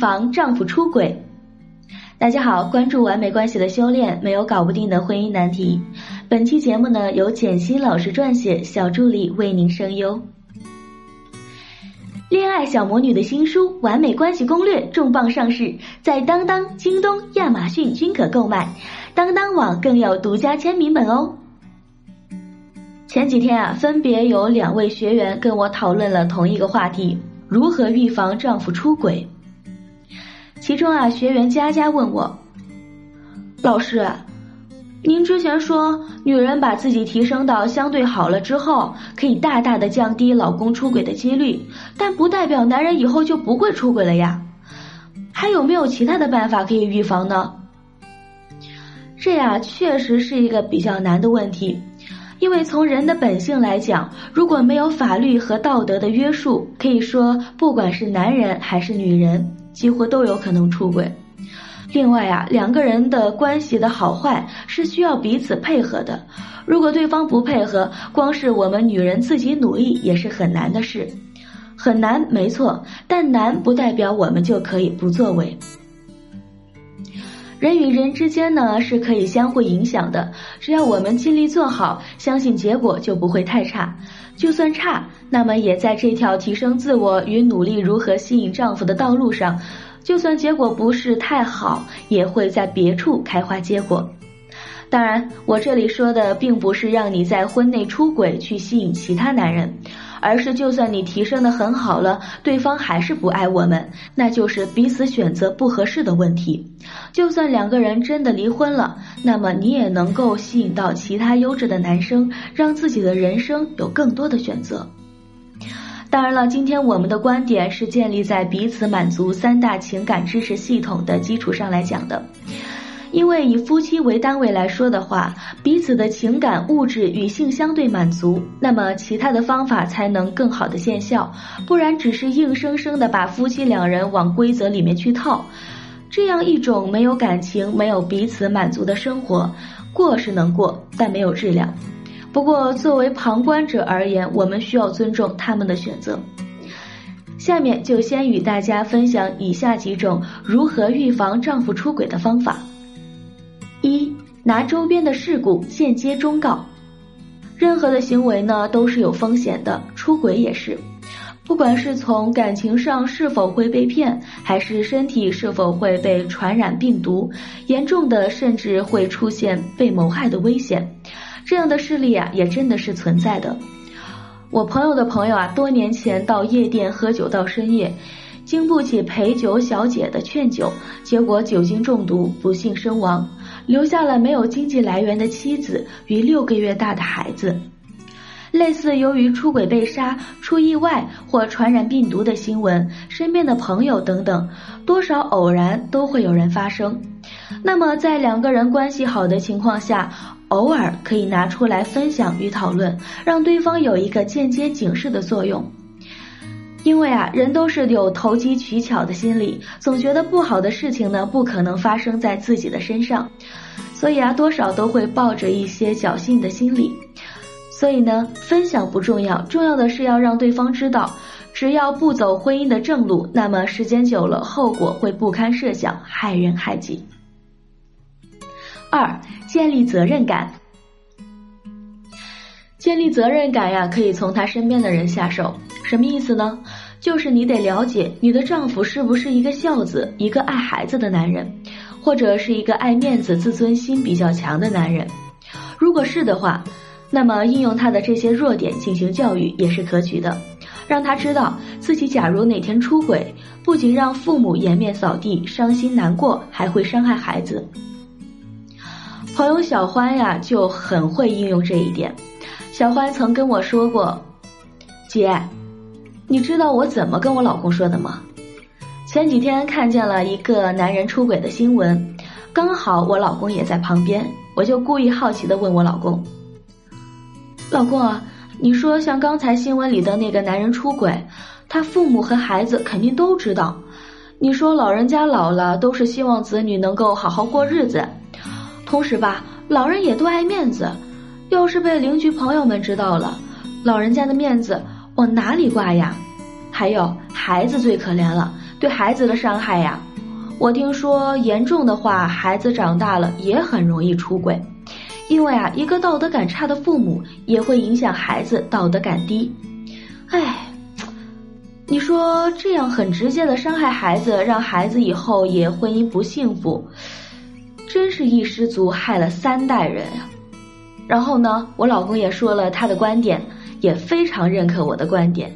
防丈夫出轨？大家好，关注完美关系的修炼，没有搞不定的婚姻难题。本期节目呢，由简心老师撰写，小助理为您声优。恋爱小魔女的新书《完美关系攻略》重磅上市，在当当、京东、亚马逊均可购买，当当网更有独家签名本哦。前几天啊，分别有两位学员跟我讨论了同一个话题：如何预防丈夫出轨。其中啊，学员佳佳问我：“老师，您之前说女人把自己提升到相对好了之后，可以大大的降低老公出轨的几率，但不代表男人以后就不会出轨了呀？还有没有其他的办法可以预防呢？”这呀，确实是一个比较难的问题，因为从人的本性来讲，如果没有法律和道德的约束，可以说不管是男人还是女人。几乎都有可能出轨。另外啊，两个人的关系的好坏是需要彼此配合的。如果对方不配合，光是我们女人自己努力也是很难的事。很难，没错，但难不代表我们就可以不作为。人与人之间呢是可以相互影响的，只要我们尽力做好，相信结果就不会太差。就算差，那么也在这条提升自我与努力如何吸引丈夫的道路上，就算结果不是太好，也会在别处开花结果。当然，我这里说的并不是让你在婚内出轨去吸引其他男人，而是就算你提升的很好了，对方还是不爱我们，那就是彼此选择不合适的问题。就算两个人真的离婚了，那么你也能够吸引到其他优质的男生，让自己的人生有更多的选择。当然了，今天我们的观点是建立在彼此满足三大情感支持系统的基础上来讲的。因为以夫妻为单位来说的话，彼此的情感、物质与性相对满足，那么其他的方法才能更好的见效。不然，只是硬生生的把夫妻两人往规则里面去套。这样一种没有感情、没有彼此满足的生活，过是能过，但没有质量。不过，作为旁观者而言，我们需要尊重他们的选择。下面就先与大家分享以下几种如何预防丈夫出轨的方法：一、拿周边的事故间接忠告。任何的行为呢，都是有风险的，出轨也是。不管是从感情上是否会被骗，还是身体是否会被传染病毒，严重的甚至会出现被谋害的危险，这样的事例啊也真的是存在的。我朋友的朋友啊，多年前到夜店喝酒到深夜，经不起陪酒小姐的劝酒，结果酒精中毒不幸身亡，留下了没有经济来源的妻子与六个月大的孩子。类似由于出轨被杀、出意外或传染病毒的新闻，身边的朋友等等，多少偶然都会有人发生。那么，在两个人关系好的情况下，偶尔可以拿出来分享与讨论，让对方有一个间接警示的作用。因为啊，人都是有投机取巧的心理，总觉得不好的事情呢不可能发生在自己的身上，所以啊，多少都会抱着一些侥幸的心理。所以呢，分享不重要，重要的是要让对方知道，只要不走婚姻的正路，那么时间久了，后果会不堪设想，害人害己。二、建立责任感。建立责任感呀，可以从他身边的人下手。什么意思呢？就是你得了解你的丈夫是不是一个孝子，一个爱孩子的男人，或者是一个爱面子、自尊心比较强的男人。如果是的话。那么，应用他的这些弱点进行教育也是可取的，让他知道自己假如哪天出轨，不仅让父母颜面扫地、伤心难过，还会伤害孩子。朋友小欢呀，就很会应用这一点。小欢曾跟我说过：“姐，你知道我怎么跟我老公说的吗？前几天看见了一个男人出轨的新闻，刚好我老公也在旁边，我就故意好奇的问我老公。”老公啊，你说像刚才新闻里的那个男人出轨，他父母和孩子肯定都知道。你说老人家老了都是希望子女能够好好过日子，同时吧，老人也都爱面子。要是被邻居朋友们知道了，老人家的面子往哪里挂呀？还有孩子最可怜了，对孩子的伤害呀，我听说严重的话，孩子长大了也很容易出轨，因为啊，一个道德感差的父母也会影响孩子道德感低。哎，你说这样很直接的伤害孩子，让孩子以后也婚姻不幸福，真是一失足害了三代人呀。然后呢，我老公也说了他的观点，也非常认可我的观点。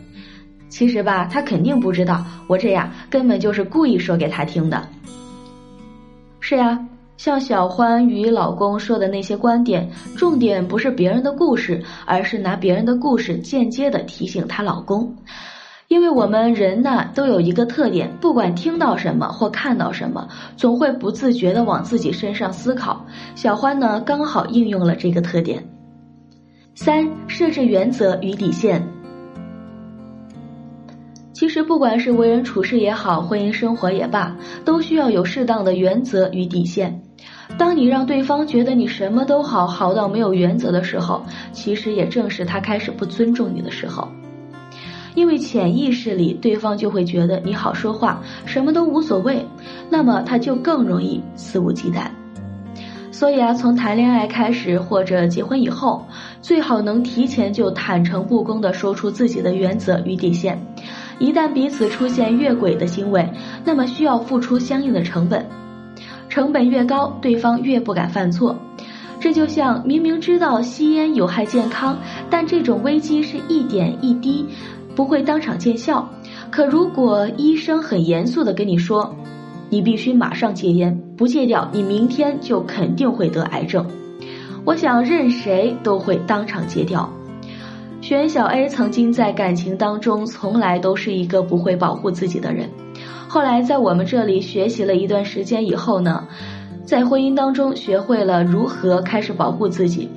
其实吧，他肯定不知道我这样根本就是故意说给他听的。是呀，像小欢与老公说的那些观点，重点不是别人的故事，而是拿别人的故事间接的提醒她老公。因为我们人呢都有一个特点，不管听到什么或看到什么，总会不自觉的往自己身上思考。小欢呢刚好应用了这个特点。三、设置原则与底线。其实，不管是为人处事也好，婚姻生活也罢，都需要有适当的原则与底线。当你让对方觉得你什么都好，好到没有原则的时候，其实也正是他开始不尊重你的时候。因为潜意识里，对方就会觉得你好说话，什么都无所谓，那么他就更容易肆无忌惮。所以啊，从谈恋爱开始或者结婚以后，最好能提前就坦诚不公的说出自己的原则与底线。一旦彼此出现越轨的行为，那么需要付出相应的成本，成本越高，对方越不敢犯错。这就像明明知道吸烟有害健康，但这种危机是一点一滴，不会当场见效。可如果医生很严肃的跟你说，你必须马上戒烟，不戒掉，你明天就肯定会得癌症。我想任谁都会当场戒掉。学员小 A 曾经在感情当中从来都是一个不会保护自己的人，后来在我们这里学习了一段时间以后呢，在婚姻当中学会了如何开始保护自己。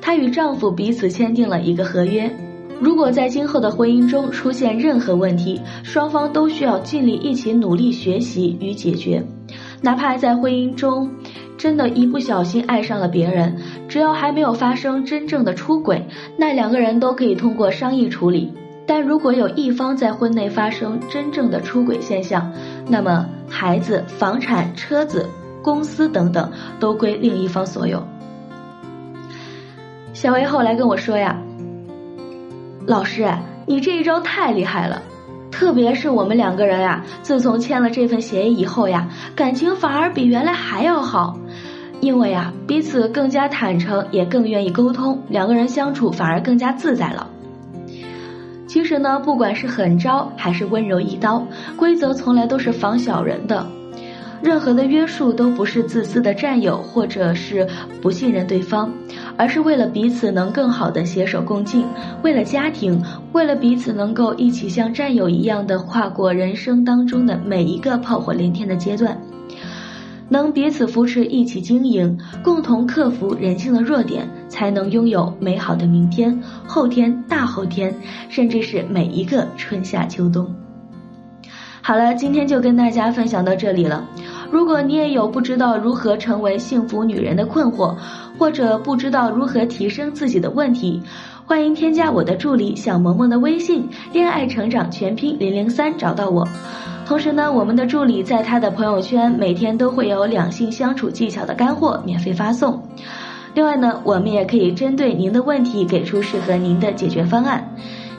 她与丈夫彼此签订了一个合约，如果在今后的婚姻中出现任何问题，双方都需要尽力一起努力学习与解决，哪怕在婚姻中。真的，一不小心爱上了别人，只要还没有发生真正的出轨，那两个人都可以通过商议处理。但如果有一方在婚内发生真正的出轨现象，那么孩子、房产、车子、公司等等都归另一方所有。小薇后来跟我说呀：“老师，你这一招太厉害了。”特别是我们两个人呀，自从签了这份协议以后呀，感情反而比原来还要好，因为呀，彼此更加坦诚，也更愿意沟通，两个人相处反而更加自在了。其实呢，不管是狠招还是温柔一刀，规则从来都是防小人的。任何的约束都不是自私的占有，或者是不信任对方，而是为了彼此能更好的携手共进，为了家庭，为了彼此能够一起像战友一样的跨过人生当中的每一个炮火连天的阶段，能彼此扶持，一起经营，共同克服人性的弱点，才能拥有美好的明天、后天、大后天，甚至是每一个春夏秋冬。好了，今天就跟大家分享到这里了。如果你也有不知道如何成为幸福女人的困惑，或者不知道如何提升自己的问题，欢迎添加我的助理小萌萌的微信“恋爱成长全拼零零三”找到我。同时呢，我们的助理在他的朋友圈每天都会有两性相处技巧的干货免费发送。另外呢，我们也可以针对您的问题给出适合您的解决方案。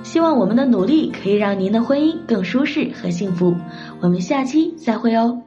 希望我们的努力可以让您的婚姻更舒适和幸福。我们下期再会哦。